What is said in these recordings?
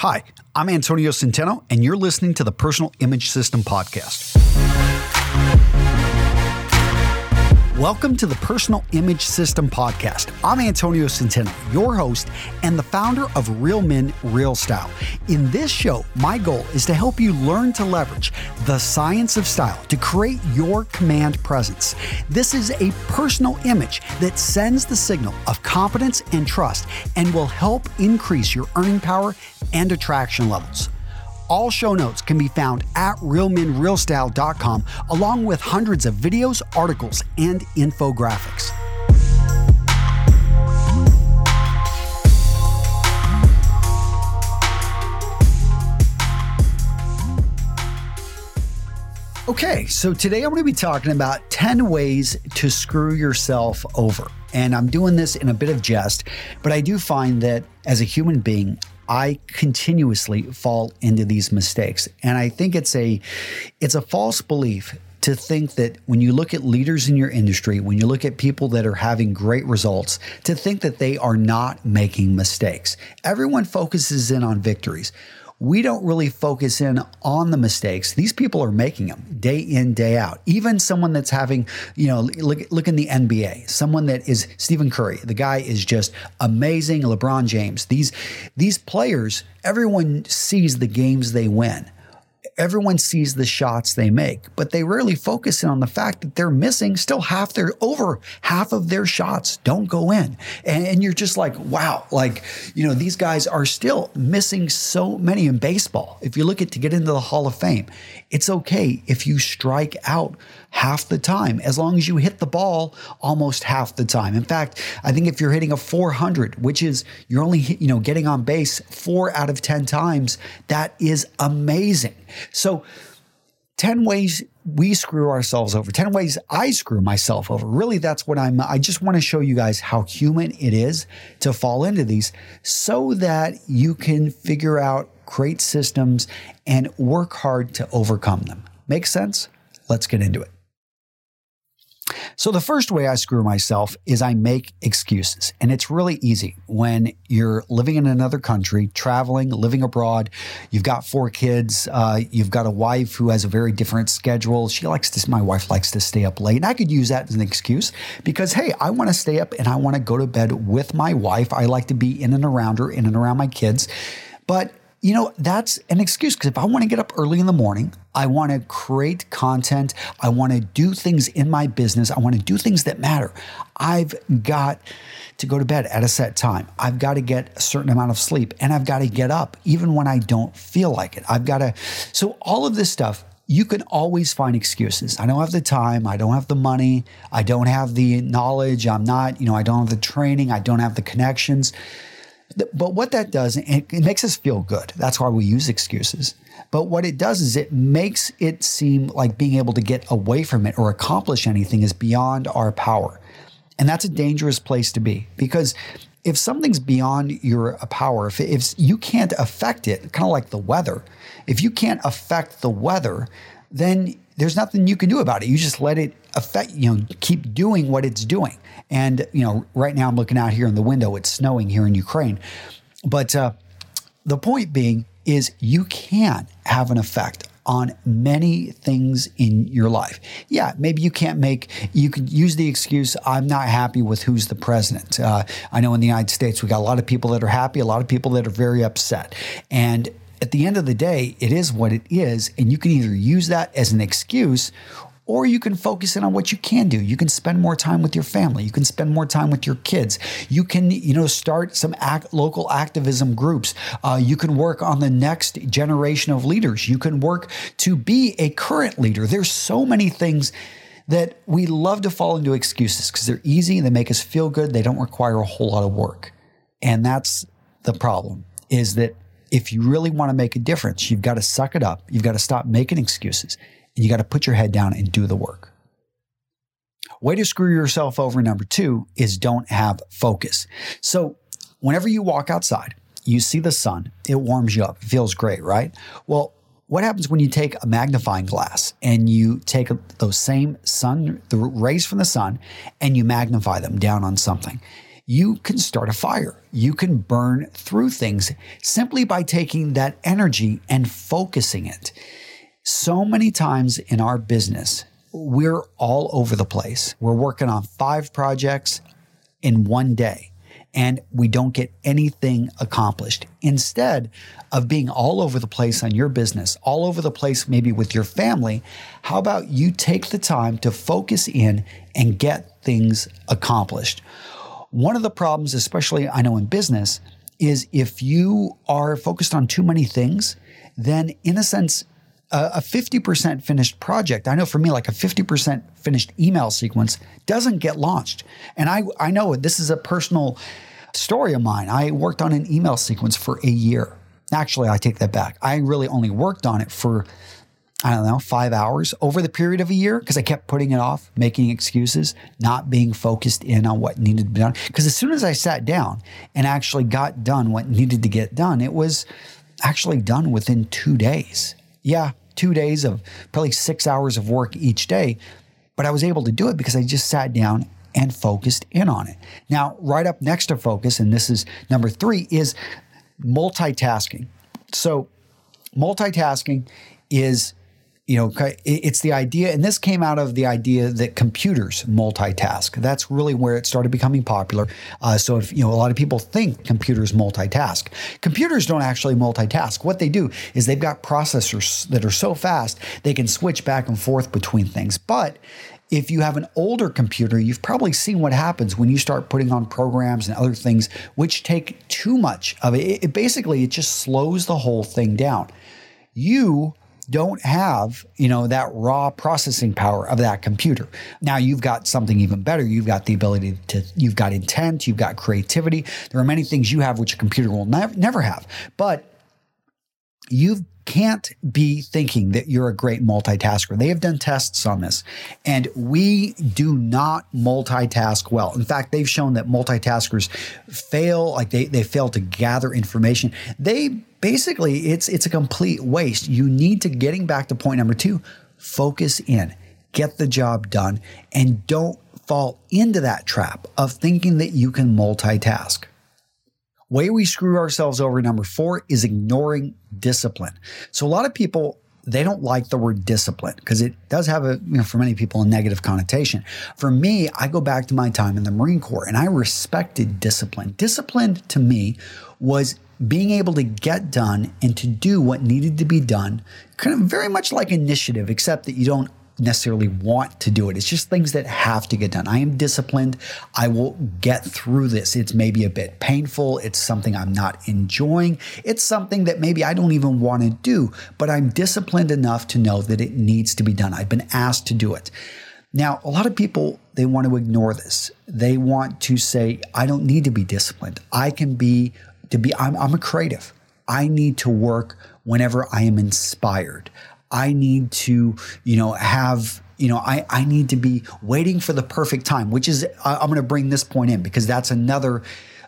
Hi, I'm Antonio Centeno, and you're listening to the Personal Image System Podcast. Welcome to the Personal Image System Podcast. I'm Antonio Centeno, your host and the founder of Real Men, Real Style. In this show, my goal is to help you learn to leverage the science of style to create your command presence. This is a personal image that sends the signal of confidence and trust and will help increase your earning power and attraction levels. All show notes can be found at realmenrealstyle.com, along with hundreds of videos, articles, and infographics. Okay, so today I'm going to be talking about 10 ways to screw yourself over. And I'm doing this in a bit of jest, but I do find that as a human being, I continuously fall into these mistakes. And I think it's a it's a false belief to think that when you look at leaders in your industry, when you look at people that are having great results, to think that they are not making mistakes. Everyone focuses in on victories we don't really focus in on the mistakes. These people are making them day in, day out. Even someone that's having, you know, look, look in the NBA, someone that is Stephen Curry. The guy is just amazing. LeBron James. These these players, everyone sees the games they win everyone sees the shots they make, but they rarely focus in on the fact that they're missing still half their over half of their shots don't go in. And, and, you're just like, wow, like, you know, these guys are still missing so many in baseball. If you look at to get into the Hall of Fame, it's okay if you strike out half the time, as long as you hit the ball almost half the time. In fact, I think if you're hitting a 400, which is you're only you know getting on base four out of 10 times, that is amazing. So 10 ways we screw ourselves over 10 ways i screw myself over. Really that's what i'm i just want to show you guys how human it is to fall into these so that you can figure out great systems and work hard to overcome them. Make sense? Let's get into it so, the first way I screw myself is I make excuses. And it's really easy when you're living in another country, traveling, living abroad. You've got four kids. Uh, you've got a wife who has a very different schedule. She likes to, my wife likes to stay up late. And I could use that as an excuse because, hey, I want to stay up and I want to go to bed with my wife. I like to be in and around her, in and around my kids. But you know, that's an excuse because if I want to get up early in the morning, I want to create content, I want to do things in my business, I want to do things that matter. I've got to go to bed at a set time. I've got to get a certain amount of sleep and I've got to get up even when I don't feel like it. I've got to, so all of this stuff you can always find excuses. I don't have the time. I don't have the money. I don't have the knowledge. I'm not, you know, I don't have the training. I don't have the connections. But what that does, it, it makes us feel good. That's why we use excuses. But what it does is it makes it seem like being able to get away from it or accomplish anything is beyond our power. And that's a dangerous place to be because if something's beyond your uh, power, if, if you can't affect it, kind of like the weather, if you can't affect the weather, then there's nothing you can do about it. You just let it affect, you know, keep doing what it's doing. And, you know, right now I'm looking out here in the window, it's snowing here in Ukraine. But uh, the point being is you can have an effect on many things in your life. Yeah, maybe you can't make, you could use the excuse, I'm not happy with who's the president. Uh, I know in the United States, we got a lot of people that are happy, a lot of people that are very upset. And at the end of the day, it is what it is. And you can either use that as an excuse or you can focus in on what you can do. You can spend more time with your family. You can spend more time with your kids. You can, you know, start some act, local activism groups. Uh, you can work on the next generation of leaders. You can work to be a current leader. There's so many things that we love to fall into excuses because they're easy, and they make us feel good, they don't require a whole lot of work. And that's the problem is that if you really want to make a difference, you've got to suck it up. You've got to stop making excuses and you got to put your head down and do the work. Way to screw yourself over, number two, is don't have focus. So, whenever you walk outside, you see the sun, it warms you up, feels great, right? Well, what happens when you take a magnifying glass and you take those same sun, the rays from the sun, and you magnify them down on something? You can start a fire. You can burn through things simply by taking that energy and focusing it. So many times in our business, we're all over the place. We're working on five projects in one day and we don't get anything accomplished. Instead of being all over the place on your business, all over the place maybe with your family, how about you take the time to focus in and get things accomplished? One of the problems, especially I know in business, is if you are focused on too many things, then in a sense, a 50% finished project, I know for me, like a 50% finished email sequence doesn't get launched. And I, I know this is a personal story of mine. I worked on an email sequence for a year. Actually, I take that back. I really only worked on it for, I don't know, five hours over the period of a year because I kept putting it off, making excuses, not being focused in on what needed to be done. Because as soon as I sat down and actually got done what needed to get done, it was actually done within two days yeah, two days of probably six hours of work each day, but I was able to do it because I just sat down and focused in on it. Now, right up next to focus, and this is number three, is multitasking. So, multitasking is you know, it's the idea, and this came out of the idea that computers multitask. That's really where it started becoming popular. Uh, so, if you know, a lot of people think computers multitask. Computers don't actually multitask. What they do is they've got processors that are so fast they can switch back and forth between things. But if you have an older computer, you've probably seen what happens when you start putting on programs and other things which take too much of it. it, it basically, it just slows the whole thing down. You don't have, you know, that raw processing power of that computer. Now you've got something even better. You've got the ability to, you've got intent, you've got creativity. There are many things you have which a computer will nev- never have. But you can't be thinking that you're a great multitasker. They have done tests on this, and we do not multitask well. In fact, they've shown that multitaskers fail, like they, they fail to gather information. They basically it's it's a complete waste. You need to getting back to point number 2, focus in, get the job done and don't fall into that trap of thinking that you can multitask. Way we screw ourselves over number 4 is ignoring discipline. So a lot of people they don't like the word discipline because it does have a, you know, for many people, a negative connotation. For me, I go back to my time in the Marine Corps and I respected discipline. Discipline to me was being able to get done and to do what needed to be done, kind of very much like initiative, except that you don't necessarily want to do it. It's just things that have to get done. I am disciplined. I will get through this. It's maybe a bit painful. It's something I'm not enjoying. It's something that maybe I don't even want to do, but I'm disciplined enough to know that it needs to be done. I've been asked to do it. Now, a lot of people, they want to ignore this. They want to say, I don't need to be disciplined. I can be to be I'm, I'm a creative. I need to work whenever I am inspired. I need to, you know, have you know, I, I need to be waiting for the perfect time, which is, I, am going to bring this point in because that's another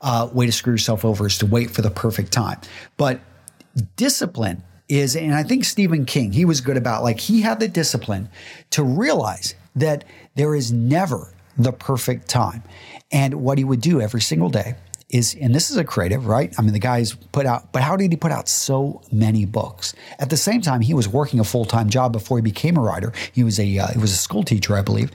uh, way to screw yourself over is to wait for the perfect time. But discipline is, and I think Stephen King, he was good about like, he had the discipline to realize that there is never the perfect time. And what he would do every single day is, and this is a creative, right? I mean, the guy's put out, but how did he put out so many books? At the same time, he was working a full time job before he became a writer. He was a uh, he was a school teacher, I believe.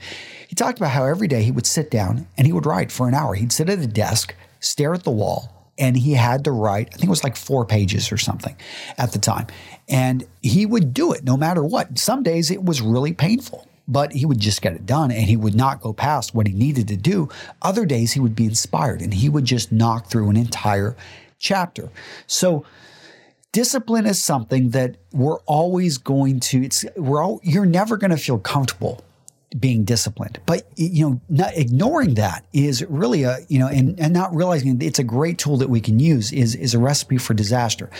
He talked about how every day he would sit down and he would write for an hour. He'd sit at a desk, stare at the wall, and he had to write, I think it was like four pages or something at the time. And he would do it no matter what. Some days it was really painful but he would just get it done and he would not go past what he needed to do. Other days he would be inspired and he would just knock through an entire chapter. So discipline is something that we're always going to it's we're all you're never going to feel comfortable being disciplined but you know not ignoring that is really a you know and, and not realizing it's a great tool that we can use is is a recipe for disaster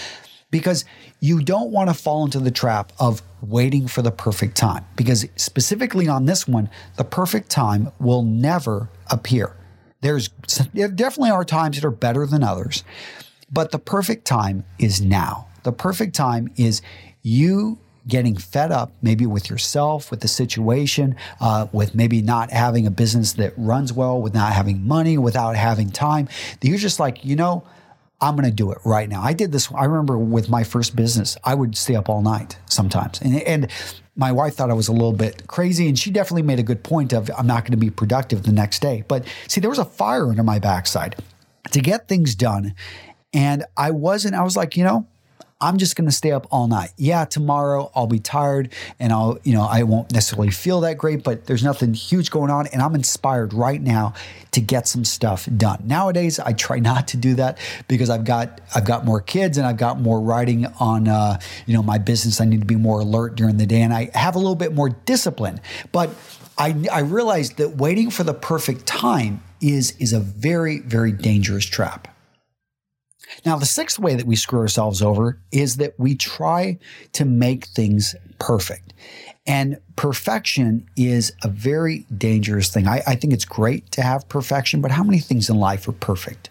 because you don't want to fall into the trap of waiting for the perfect time. Because specifically on this one, the perfect time will never appear. There's there definitely are times that are better than others, but the perfect time is now. The perfect time is you getting fed up, maybe with yourself, with the situation, uh, with maybe not having a business that runs well, with not having money, without having time, you're just like, you know, I'm going to do it right now. I did this. I remember with my first business, I would stay up all night sometimes. And, and my wife thought I was a little bit crazy, and she definitely made a good point of I'm not going to be productive the next day. But see, there was a fire under my backside to get things done. And I wasn't, I was like, you know, I'm just going to stay up all night. Yeah, tomorrow I'll be tired and I'll, you know, I won't necessarily feel that great, but there's nothing huge going on. And I'm inspired right now to get some stuff done. Nowadays, I try not to do that because I've got, I've got more kids and I've got more writing on, uh, you know, my business. I need to be more alert during the day and I have a little bit more discipline. But I, I realized that waiting for the perfect time is, is a very, very dangerous trap. Now, the sixth way that we screw ourselves over is that we try to make things perfect. And perfection is a very dangerous thing. I, I, think it's great to have perfection, but how many things in life are perfect?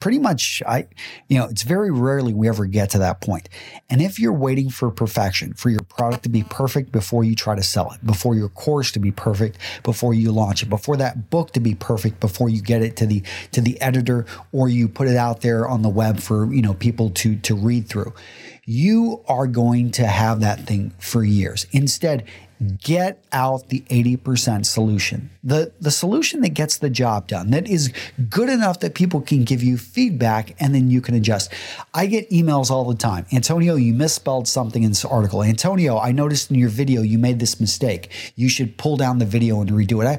Pretty much I you know it's very rarely we ever get to that point. And if you're waiting for perfection, for your product to be perfect before you try to sell it, before your course to be perfect before you launch it, before that book to be perfect before you get it to the to the editor or you put it out there on the web for, you know, people to to read through. You are going to have that thing for years. Instead, get out the 80% solution. The, the solution that gets the job done, that is good enough that people can give you feedback and then you can adjust. I get emails all the time. Antonio, you misspelled something in this article. Antonio, I noticed in your video you made this mistake. You should pull down the video and redo it. I,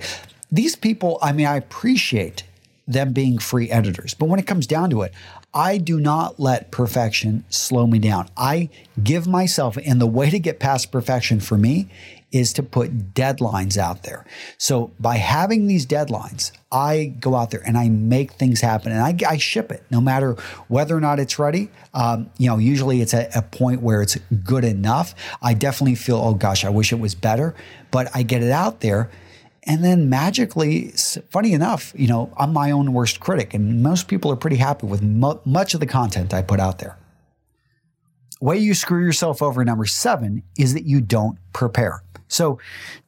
these people, I mean, I appreciate them being free editors. But when it comes down to it, I do not let perfection slow me down. I give myself, and the way to get past perfection for me is to put deadlines out there. So by having these deadlines, I go out there and I make things happen and I, I ship it no matter whether or not it's ready. Um, you know, usually it's at a point where it's good enough. I definitely feel, oh gosh, I wish it was better, but I get it out there. And then magically, funny enough, you know, I'm my own worst critic, and most people are pretty happy with mu- much of the content I put out there. Way you screw yourself over, number seven, is that you don't prepare. So,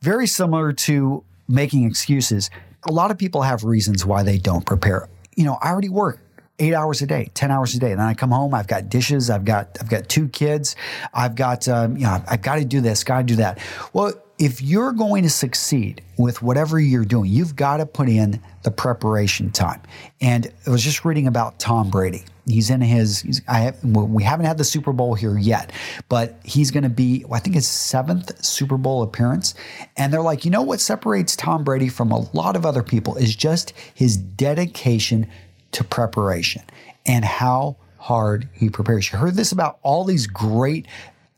very similar to making excuses, a lot of people have reasons why they don't prepare. You know, I already work eight hours a day, 10 hours a day. Then I come home, I've got dishes, I've got, I've got two kids, I've got, um, you know, I've got to do this, got to do that. Well, if you're going to succeed with whatever you're doing, you've got to put in the preparation time. And I was just reading about Tom Brady. He's in his. I have, we haven't had the Super Bowl here yet, but he's going to be. I think his seventh Super Bowl appearance. And they're like, you know what separates Tom Brady from a lot of other people is just his dedication to preparation and how hard he prepares. You heard this about all these great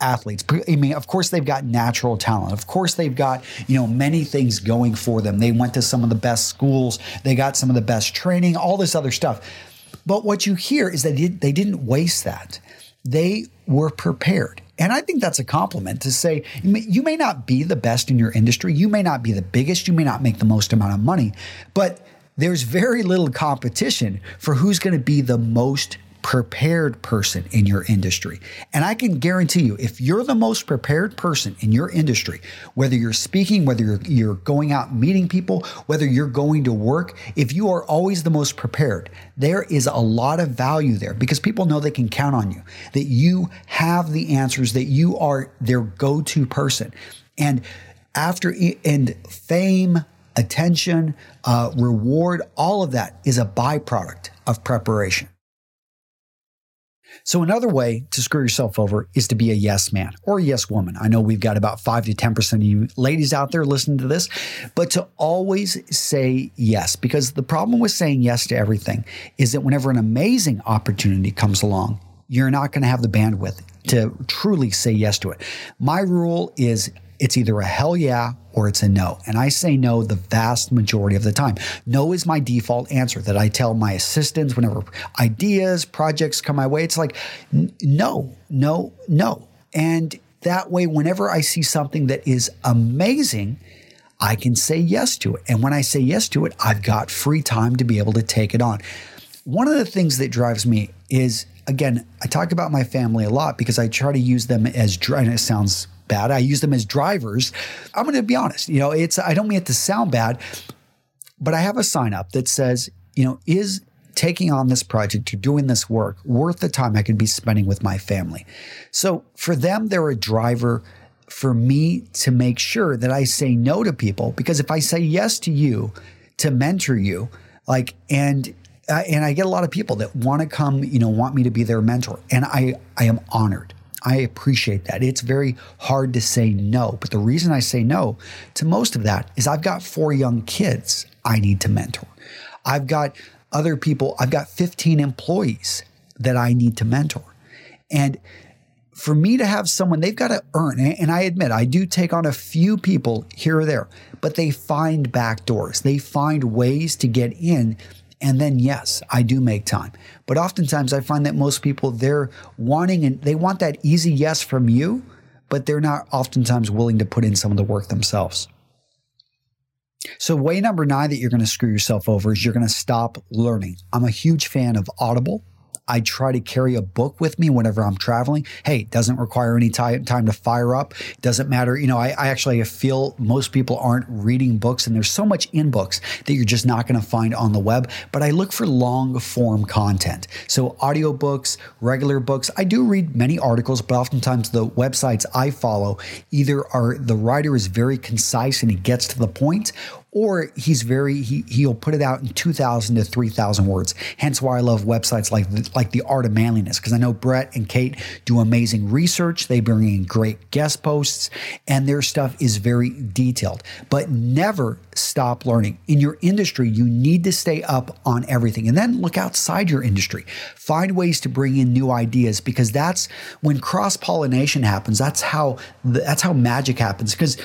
athletes. I mean, of course, they've got natural talent. Of course, they've got, you know, many things going for them. They went to some of the best schools, they got some of the best training, all this other stuff. But what you hear is that they didn't waste that. They were prepared. And I think that's a compliment to say you may not be the best in your industry, you may not be the biggest, you may not make the most amount of money, but there's very little competition for who's going to be the most prepared person in your industry. And I can guarantee you, if you're the most prepared person in your industry, whether you're speaking, whether you're, you're going out meeting people, whether you're going to work, if you are always the most prepared, there is a lot of value there because people know they can count on you, that you have the answers, that you are their go to person. And after, and fame, attention, uh, reward, all of that is a byproduct of preparation. So, another way to screw yourself over is to be a yes man or a yes woman. I know we've got about 5 to 10% of you ladies out there listening to this, but to always say yes, because the problem with saying yes to everything is that whenever an amazing opportunity comes along, you're not going to have the bandwidth to truly say yes to it. My rule is it's either a hell yeah or it's a no. And I say no the vast majority of the time. No is my default answer that I tell my assistants whenever ideas, projects come my way. It's like, no, no, no. And that way, whenever I see something that is amazing, I can say yes to it. And when I say yes to it, I've got free time to be able to take it on. One of the things that drives me is again, I talk about my family a lot because I try to use them as, and it sounds bad. I use them as drivers. I'm going to be honest. You know, it's, I don't mean it to sound bad, but I have a sign up that says, you know, is taking on this project or doing this work worth the time I could be spending with my family? So for them, they're a driver for me to make sure that I say no to people because if I say yes to you to mentor you, like, and uh, and I get a lot of people that want to come, you know, want me to be their mentor, and I I am honored. I appreciate that. It's very hard to say no, but the reason I say no to most of that is I've got four young kids I need to mentor. I've got other people, I've got 15 employees that I need to mentor. And for me to have someone, they've got to earn. And I admit, I do take on a few people here or there, but they find back doors. They find ways to get in. And then, yes, I do make time. But oftentimes I find that most people, they're wanting and they want that easy yes from you, but they're not oftentimes willing to put in some of the work themselves. So, way number nine that you're going to screw yourself over is you're going to stop learning. I'm a huge fan of Audible. I try to carry a book with me whenever I'm traveling. Hey, it doesn't require any time, time to fire up. It doesn't matter. You know, I, I actually feel most people aren't reading books, and there's so much in books that you're just not going to find on the web. But I look for long form content. So, audiobooks, regular books. I do read many articles, but oftentimes the websites I follow either are the writer is very concise and he gets to the point, or he's very he he'll put it out in 2000 to 3000 words. Hence why i love websites like like the art of manliness because i know brett and kate do amazing research. They bring in great guest posts and their stuff is very detailed. But never stop learning. In your industry you need to stay up on everything and then look outside your industry. Find ways to bring in new ideas because that's when cross pollination happens that's how that's how magic happens. Because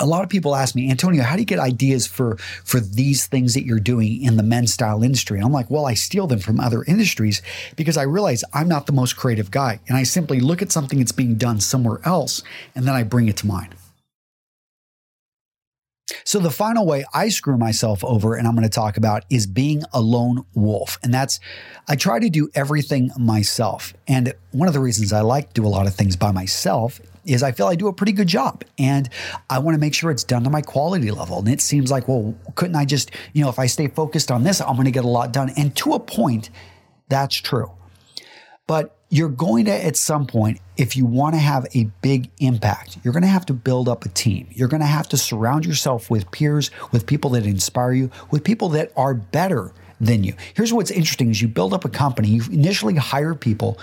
a lot of people ask me, Antonio, how do you get ideas for for these things that you're doing in the men's style industry? And I'm like, well, I steal them from other industries because I realize I'm not the most creative guy, and I simply look at something that's being done somewhere else, and then I bring it to mine. So, the final way I screw myself over, and I'm going to talk about, is being a lone wolf. And that's, I try to do everything myself. And one of the reasons I like to do a lot of things by myself is I feel I do a pretty good job and I want to make sure it's done to my quality level. And it seems like, well, couldn't I just, you know, if I stay focused on this, I'm going to get a lot done. And to a point, that's true. But you're going to, at some point, if you want to have a big impact, you're going to have to build up a team. You're going to have to surround yourself with peers, with people that inspire you, with people that are better than you. Here's what's interesting is you build up a company, you initially hire people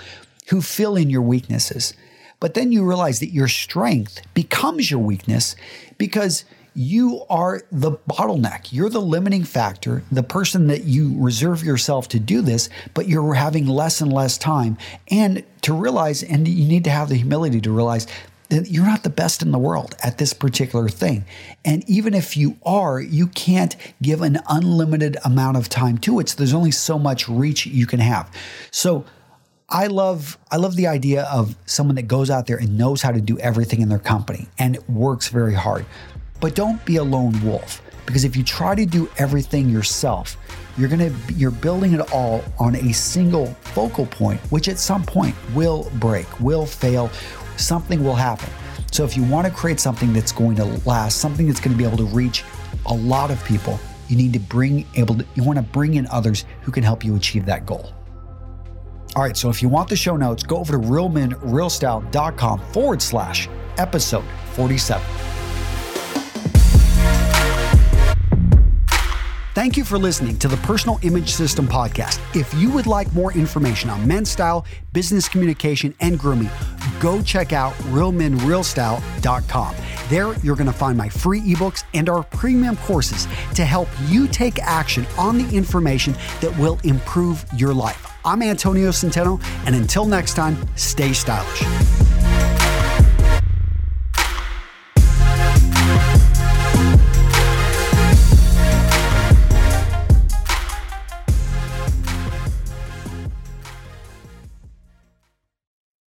who fill in your weaknesses. But then you realize that your strength becomes your weakness because you are the bottleneck. You're the limiting factor, the person that you reserve yourself to do this, but you're having less and less time. And to realize, and you need to have the humility to realize that you're not the best in the world at this particular thing. And even if you are, you can't give an unlimited amount of time to it. So there's only so much reach you can have. So I love I love the idea of someone that goes out there and knows how to do everything in their company and works very hard. But don't be a lone wolf because if you try to do everything yourself, you're going to you're building it all on a single focal point which at some point will break, will fail, something will happen. So if you want to create something that's going to last, something that's going to be able to reach a lot of people, you need to bring able to you want to bring in others who can help you achieve that goal. All right, so if you want the show notes, go over to realmenrealstyle.com forward slash episode 47. Thank you for listening to the Personal Image System podcast. If you would like more information on men's style, business communication, and grooming, go check out realmenrealstyle.com. There, you're going to find my free ebooks and our premium courses to help you take action on the information that will improve your life. I'm Antonio Centeno, and until next time, stay stylish.